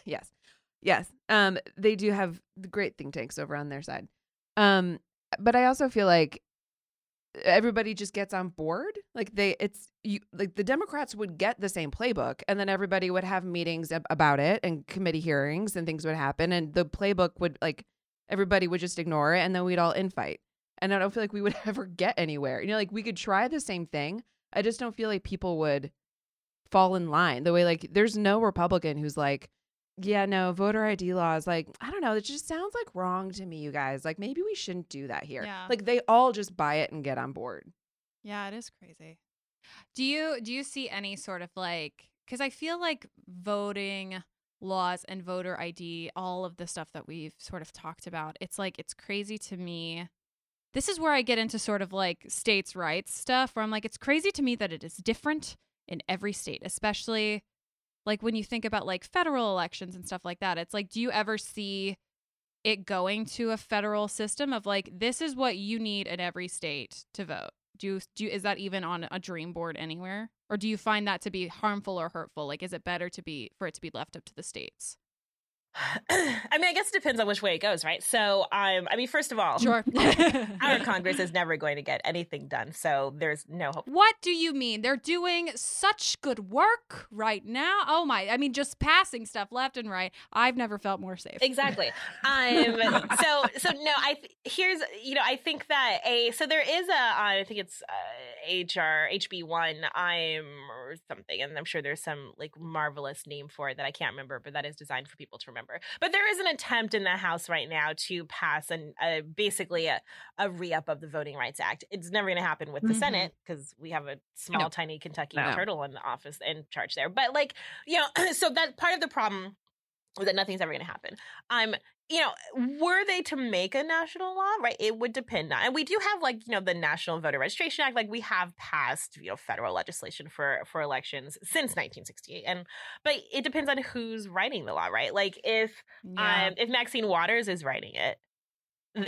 Yes. Yes. Um they do have great think tanks over on their side. Um but i also feel like everybody just gets on board. Like they it's you like the democrats would get the same playbook and then everybody would have meetings ab- about it and committee hearings and things would happen and the playbook would like everybody would just ignore it and then we'd all infight. And i don't feel like we would <laughs> ever get anywhere. You know like we could try the same thing. I just don't feel like people would fall in line the way like there's no republican who's like yeah, no, voter ID laws, like, I don't know, it just sounds like wrong to me, you guys. Like, maybe we shouldn't do that here. Yeah. Like, they all just buy it and get on board. Yeah, it is crazy. Do you do you see any sort of like cuz I feel like voting laws and voter ID, all of the stuff that we've sort of talked about, it's like it's crazy to me. This is where I get into sort of like states' rights stuff where I'm like it's crazy to me that it is different in every state, especially like when you think about like federal elections and stuff like that. It's like do you ever see it going to a federal system of like this is what you need in every state to vote? Do you, do you, is that even on a dream board anywhere? Or do you find that to be harmful or hurtful? Like is it better to be for it to be left up to the states <sighs> I mean, I guess it depends on which way it goes, right? So, um, I mean, first of all, sure <laughs> our <laughs> Congress is never going to get anything done, so there's no hope. what do you mean they're doing such good work right now oh my i mean just passing stuff left and right i've never felt more safe Exactly. <laughs> Um. So. So no. I th- here's. You know. I think that a. So there is a. I think it's uh, HR HB one. I'm or something, and I'm sure there's some like marvelous name for it that I can't remember, but that is designed for people to remember. But there is an attempt in the House right now to pass an uh, basically a a re up of the Voting Rights Act. It's never going to happen with the Mhm. Senate because we have a small, No. tiny Kentucky No. turtle in the office in charge there. But like you know, <clears throat> so that part of the problem that nothing's ever going to happen. Um, you know, were they to make a national law, right? It would depend on, and we do have like you know the National Voter Registration Act, like we have passed you know federal legislation for for elections since 1968, and but it depends on who's writing the law, right? Like if Yeah. um if Maxine Waters is writing it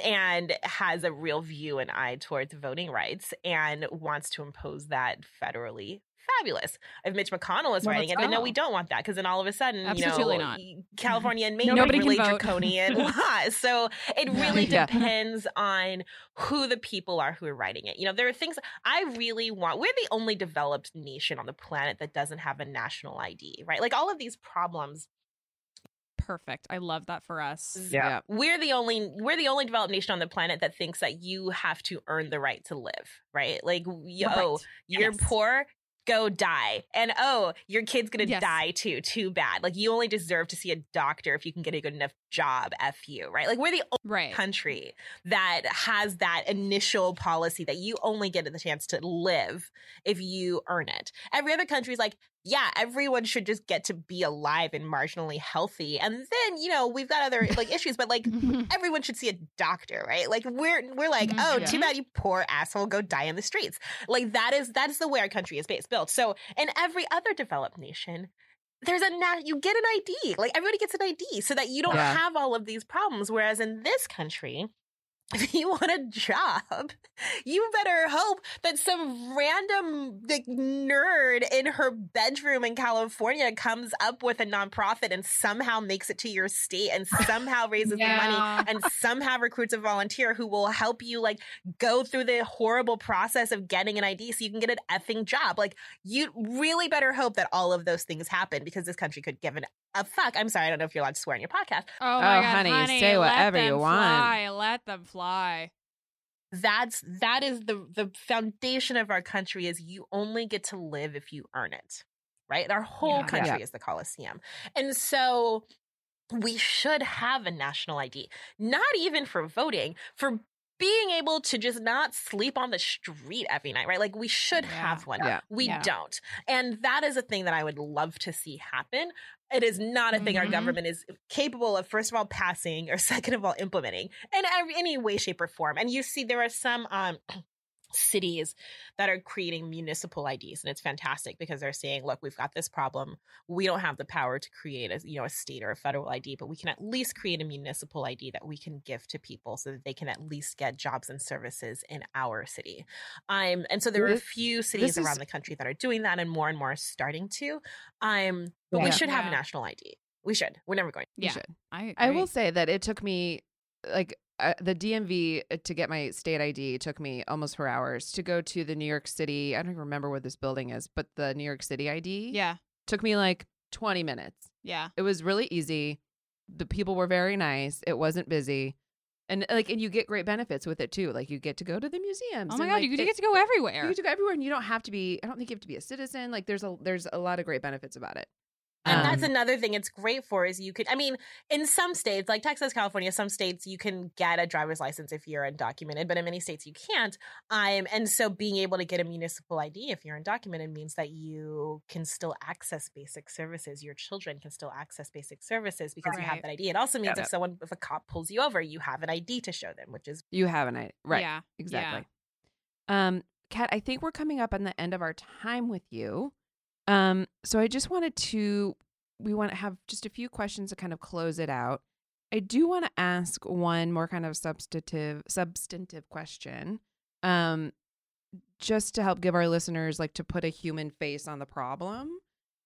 and has a real view and eye towards voting rights and wants to impose that federally fabulous if mitch mcconnell is Well, writing it let's then no we don't want that because then all of a sudden Absolutely you know not. california and maine Nobody have can really vote. draconian laws <laughs> so it really Yeah. depends on who the people are who are writing it you know there are things i really want we're the only developed nation on the planet that doesn't have a national id right like all of these problems Perfect. I love that for us. Yeah. we're the only we're the only developed nation on the planet that thinks that you have to earn the right to live right like yo Right. you're Yes. poor go die and oh your kid's gonna Yes. die too too bad like you only deserve to see a doctor if you can get a good enough job f you right like we're the only Right. country that has that initial policy that you only get the chance to live if you earn it every other country is like yeah, everyone should just get to be alive and marginally healthy. And then, you know, we've got other <laughs> like issues, but like <laughs> everyone should see a doctor, right? Like we're we're like, Mhm. oh, Yeah. too bad you poor asshole go die in the streets. Like that is that is the way our country is based built. So in every other developed nation, there's a na- you get an ID. Like everybody gets an ID so that you don't Yeah. have all of these problems. Whereas in this country, <laughs> if you want a job, you better hope that some random like, nerd in her bedroom in California comes up with a nonprofit and somehow makes it to your state and <laughs> somehow raises the money and somehow recruits a volunteer who will help you like go through the horrible process of getting an ID so you can get an effing job. Like you really better hope that all of those things happen because this country could give an a fuck. I'm sorry, I don't know if you're allowed to swear in your podcast. Oh my Oh, god, honey, say whatever you them want. Fly. Let them fly. that's that is the the foundation of our country is you only get to live if you earn it right our whole Yeah. country Yeah. is the coliseum and so we should have a national id not even for voting for being able to just not sleep on the street every night right like we should Yeah. have one Yeah. we Yeah. don't and that is a thing that i would love to see happen it is not a thing our Mhm. government is capable of first of all passing or <laughs> second of all implementing in every, any way shape or form and you see there are some um cities that are creating municipal IDs and it's fantastic because they're saying look we've got this problem we don't have the power to create a you know a state or a federal ID but we can at least create a municipal ID that we can give to people so that they can at least get jobs and services in our city um and so there are a few cities this around the country that are doing that and more and more are starting to um but we Yeah. should have a national ID we should we're never going You Yeah. should. I agree. I will say that it took me like uh, the DMV uh, to get my state ID took me almost four hours to go to the New York City. I don't even remember what this building is, but the New York City ID Yeah. took me like 20 minutes. Yeah. It was really easy. The people were very nice. It wasn't busy. And like and you get great benefits with it too. Like you get to go to the museums. Oh my and, god, like, you it- get to go everywhere. You get to go everywhere and you don't have to be I don't think you have to be a citizen. Like there's a there's a lot of great benefits about it. And that's Um, another thing it's great for is you could I mean, in some states, like Texas, California, some states you can get a driver's license if you're undocumented, but in many states you can't. Um and so being able to get a municipal ID if you're undocumented means that you can still access basic services. Your children can still access basic services because you have that ID. It also means Got if it. someone if a cop pulls you over, you have an ID to show them, which is You have an ID. Right. Yeah. Exactly. Um, Kat, I think we're coming up on the end of our time with you. Um, so I just wanted to we want to have just a few questions to kind of close it out. I do want to ask one more kind of substantive substantive question. Um, just to help give our listeners like to put a human face on the problem.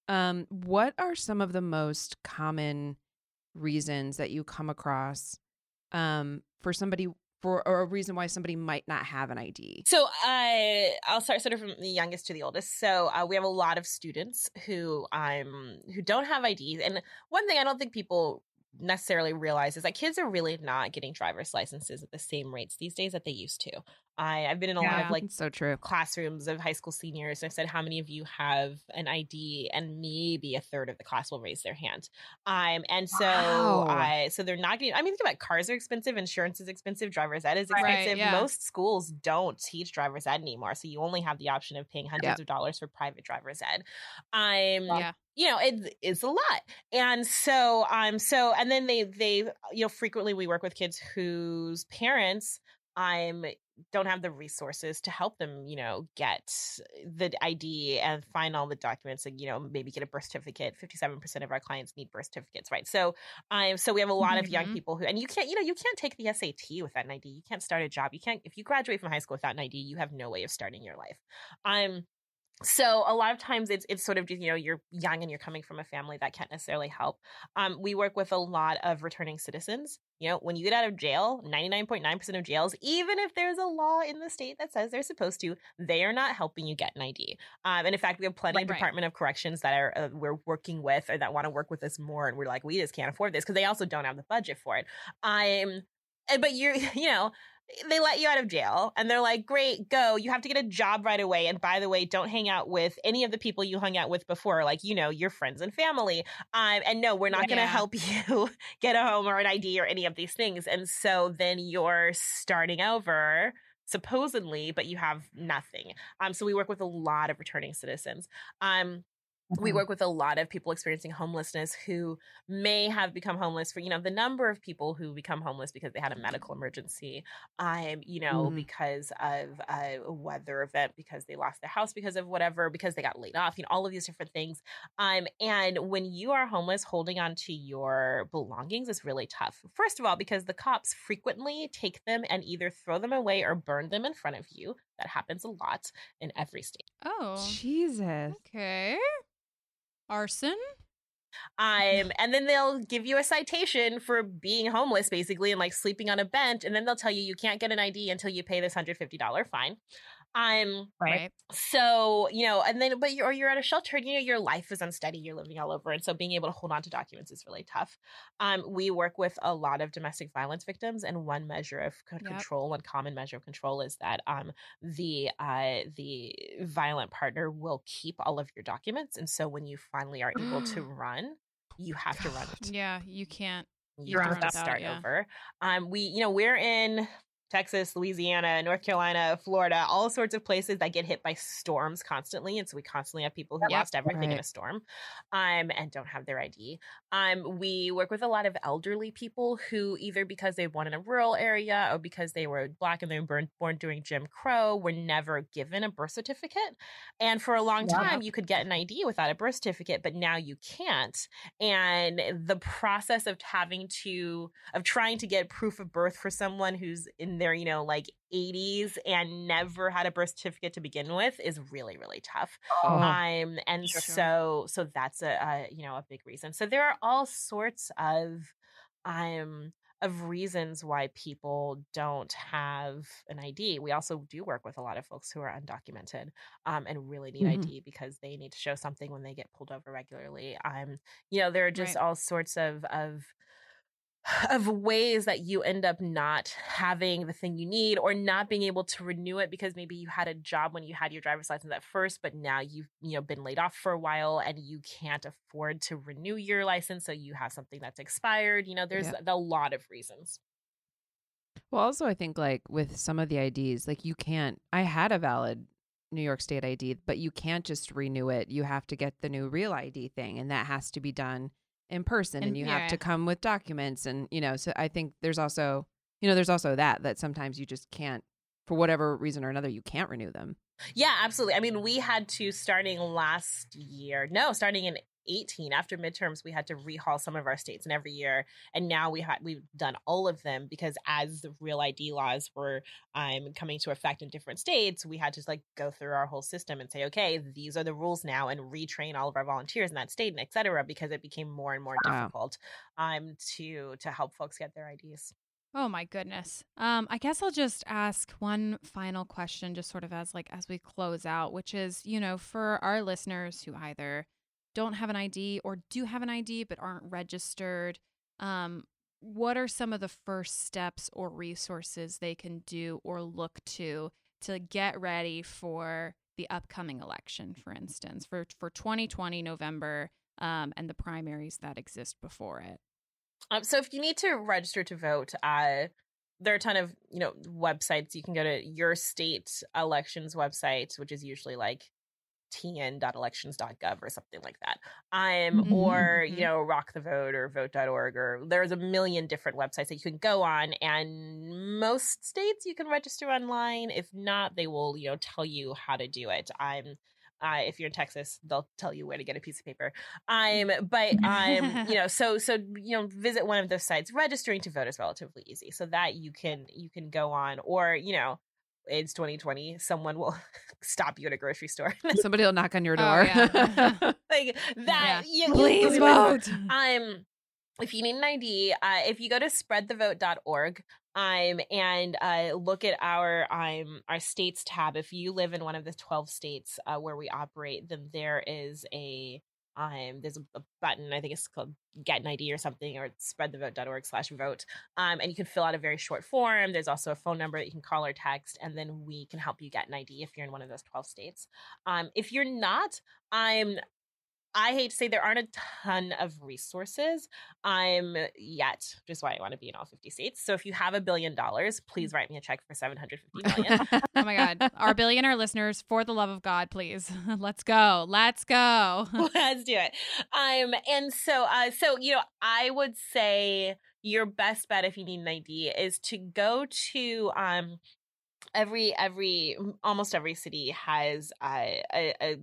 Um, what are some of the most common reasons that you come across um for somebody for or a reason why somebody might not have an ID. So I I'll start sort of from the youngest to the oldest. So uh, we have a lot of students who um who don't have IDs, and one thing I don't think people necessarily realize is that kids are really not getting driver's licenses at the same rates these days that they used to. I, I've been in a lot of like so true. classrooms of high school seniors. I've said, how many of you have an ID? And maybe a third of the class will raise their hand. Um, and so Wow. I, so they're not getting, I mean, think about it. cars are expensive, insurance is expensive, driver's ed is Right, expensive. yeah. Most schools don't teach driver's ed anymore. So you only have the option of paying hundreds Yep. of dollars for private driver's ed. I'm, Yeah. You know it, it's a lot. And so um so and then they they you know frequently we work with kids whose parents i'm don't have the resources to help them you know get the id and find all the documents and you know maybe get a birth certificate. 57% of our clients need birth certificates right? So um so we have a lot of young Mhm. people who and you can't you know you can't take the sat without an id you can't start a job. You can't if you graduate from high school without an id you have no way of starting your life. Um so a lot of times it's it's sort of just you know you're young and you're coming from a family that can't necessarily help. Um, we work with a lot of returning citizens. You know when you get out of jail 99.9% of jails even if there's a law in the state that says they're supposed to they are not helping you get an id um, and in fact we have plenty of Right. department of corrections that are uh, we're working with or that want to work with us more and we're like we just can't afford this because they also don't have the budget for it. I'm but you're <laughs> you know they let you out of jail and they're like, great, go. You have to get a job right away. And by the way, don't hang out with any of the people you hung out with before, like, you know, your friends and family. Um, and no, we're not going to help <laughs> you get a home or an ID or any of these things. And so then you're starting over supposedly but you have nothing um so we work with a lot of returning citizens um we work with a lot of people experiencing homelessness who may have become homeless for you know the number of people who become homeless because they had a medical emergency um you know Mhm. because of a weather event because they lost their house because of whatever because they got laid off you know all of these different things um and when you are homeless holding on to your belongings is really tough first of all because the cops frequently take them and either throw them away or burn them in front of you that happens a lot in every state Oh. Jesus. Okay. Arson? Um, and then they'll give you a citation for being homeless, basically, and like sleeping on a bench. And then they'll tell you you can't get an ID until you pay this hundred fifty dollar fine. Um, Right. so you know, and then but you're or you're at a shelter, and you know your life is unsteady. You're living all over, and so being able to hold on to documents is really tough. Um, we work with a lot of domestic violence victims, and one measure of c- Yep. control, one common measure of control, is that um the uh the violent partner will keep all of your documents, and so when you finally are able to <gasps> run, you have to run. <sighs> Yeah, you can't. You have have to to run it, start yeah. over. Um, we, you know, we're in Texas, Louisiana, North Carolina, Florida, all sorts of places that get hit by storms constantly, and so we constantly have people who Yep. lost everything in a storm, um, and don't have their ID. Um, we work with a lot of elderly people who either because they were born in a rural area or because they were black and they were born, born during Jim Crow were never given a birth certificate, and for a long Yeah. time you could get an ID without a birth certificate, but now you can't and the process of having to of trying to get proof of birth for someone who's in their you know like 80s and never had a birth certificate to begin with is really really tough Oh. um and Sure. so so that's a, a you know a big reason so there are all sorts of um of reasons why people don't have an ID. We also do work with a lot of folks who are undocumented um, and really need Mhm. ID because they need to show something when they get pulled over regularly. Um, you know, there are just Right. all sorts of of of ways that you end up not having the thing you need or not being able to renew it because maybe you had a job when you had your driver's license at first but now you've you know been laid off for a while and you can't afford to renew your license so you have something that's expired you know there's Yeah. a lot of reasons Well, also, I think like with some of the IDs, like you can't. I had a valid New York State ID, but you can't just renew it. You have to get the new real ID thing, and that has to be done in person, and And- you yeah. have to come with documents, and you know. So I think there's also, you know, there's also that that sometimes you just can't, for whatever reason or another, you can't renew them. Yeah, absolutely. I mean, we had to starting last year. No, starting in 18 after midterms, we had to rehaul some of our states and every year. And now we had we've done all of them because as the real ID laws were um coming to effect in different states, we had to like go through our whole system and say, okay, these are the rules now and retrain all of our volunteers in that state and et cetera, because it became more and more Wow. difficult um to to help folks get their IDs. Oh my goodness. Um, I guess I'll just ask one final question, just sort of as like as we close out, which is, you know, for our listeners who either don't have an ID or do have an ID but aren't registered, um, what are some of the first steps or resources they can do or look to to get ready for the upcoming election, for instance, for for 2020 November um, and the primaries that exist before it? Um, so if you need to register to vote, uh, there are a ton of you know websites. You can go to your state elections website, which is usually like tn.elections.gov or something like that. Um, Mhm, or you know, rock the vote or vote.org or there's a million different websites that you can go on and most states you can register online. If not, they will, you know, tell you how to do it. I'm uh, if you're in Texas, they'll tell you where to get a piece of paper. I'm, but I'm, you <laughs> know, so so you know, visit one of those sites. Registering to vote is relatively easy, so that you can you can go on, or you know, it's 2020, someone will <laughs> stop you at a grocery store, <laughs> Somebody will knock on your Oh, door. <laughs> like that. Yeah. You, you- Please you- vote. um if you need an id uh, if you go to spreadthevote.org um and uh look at our um our states tab if you live in one of the 12 states uh, where we operate then there is a um there's a, a button i think it's called get an id or something or spreadthevote.org slash vote um and you can fill out a very short form. There's also a phone number that you can call or text and then we can help you get an id if you're in one of those 12 states. Um if you're not i'm I hate to say there aren't a ton of resources I'm yet, which is why I want to be in all 50 states. So if you have a billion dollars, please write me a check for 750 <laughs> million. Oh my God. Our billionaire listeners, for the love of God, please. <laughs> Let's go. Let's go. <laughs> Let's do it. Um and so uh so you know, I would say your best bet if you need an ID is to go to um every every almost every city has uh, a, a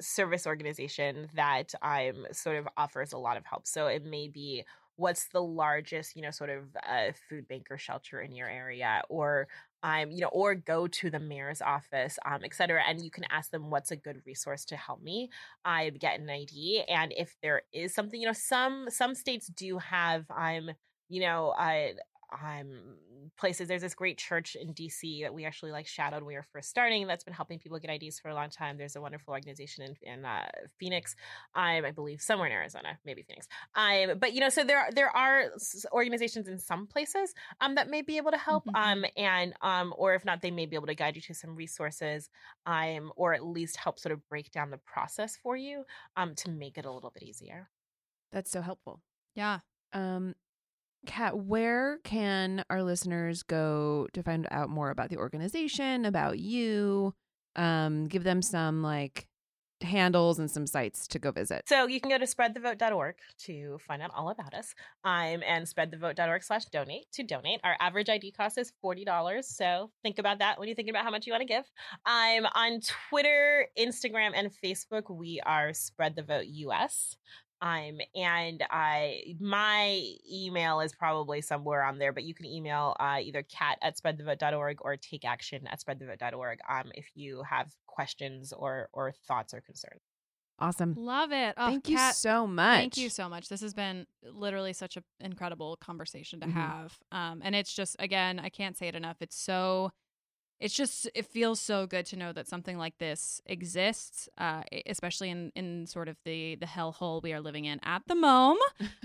service organization that um sort of offers a lot of help. So it may be what's the largest, you know, sort of uh, food bank or shelter in your area, or um, you know, or go to the mayor's office, um, et cetera, and you can ask them what's a good resource to help me. I get an ID, and if there is something, you know, some some states do have, I'm. um, you know, I um places there's this great church in dc that we actually like shadowed when we were first starting that's been helping people get ids for a long time there's a wonderful organization in, in uh, phoenix um, i believe somewhere in arizona maybe phoenix um, but you know so there are there are organizations in some places um, that may be able to help Mhm. um, and um, or if not they may be able to guide you to some resources um, or at least help sort of break down the process for you um, to make it a little bit easier That's so helpful. Yeah. Um, Kat, where can our listeners go to find out more about the organization, about you? Um, give them some like handles and some sites to go visit. So you can go to spreadthevote.org to find out all about us. I'm and spreadthevote.org slash donate to donate. Our average ID cost is $40. So think about that when you're thinking about how much you want to give. I'm on Twitter, Instagram, and Facebook. We are Spread the Vote US. Um, and I my email is probably somewhere on there, but you can email uh, either cat at spreadthevote.org or take action at spreadthevote.org um, if you have questions or or thoughts or concerns. Awesome. Love it. Oh, Thank you so much. Thank you so much. This has been literally such an incredible conversation to Mhm. have. Um, and it's just, again, I can't say it enough. It's so, it's just, it feels so good to know that something like this exists, uh, especially in, in sort of the, the hellhole we are living in at the moment,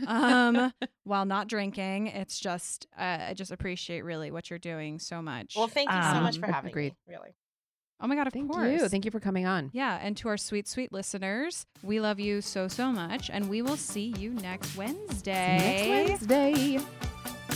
um, <laughs> while not drinking. It's just, uh, I just appreciate really what you're doing so much. Well, thank you so much Um, for having agreed. me. Really. oh my God, of Thank course. you. Thank you for coming on. Yeah, and to our sweet, sweet listeners, we love you so, so much, and we will see you next Wednesday. See you next Wednesday.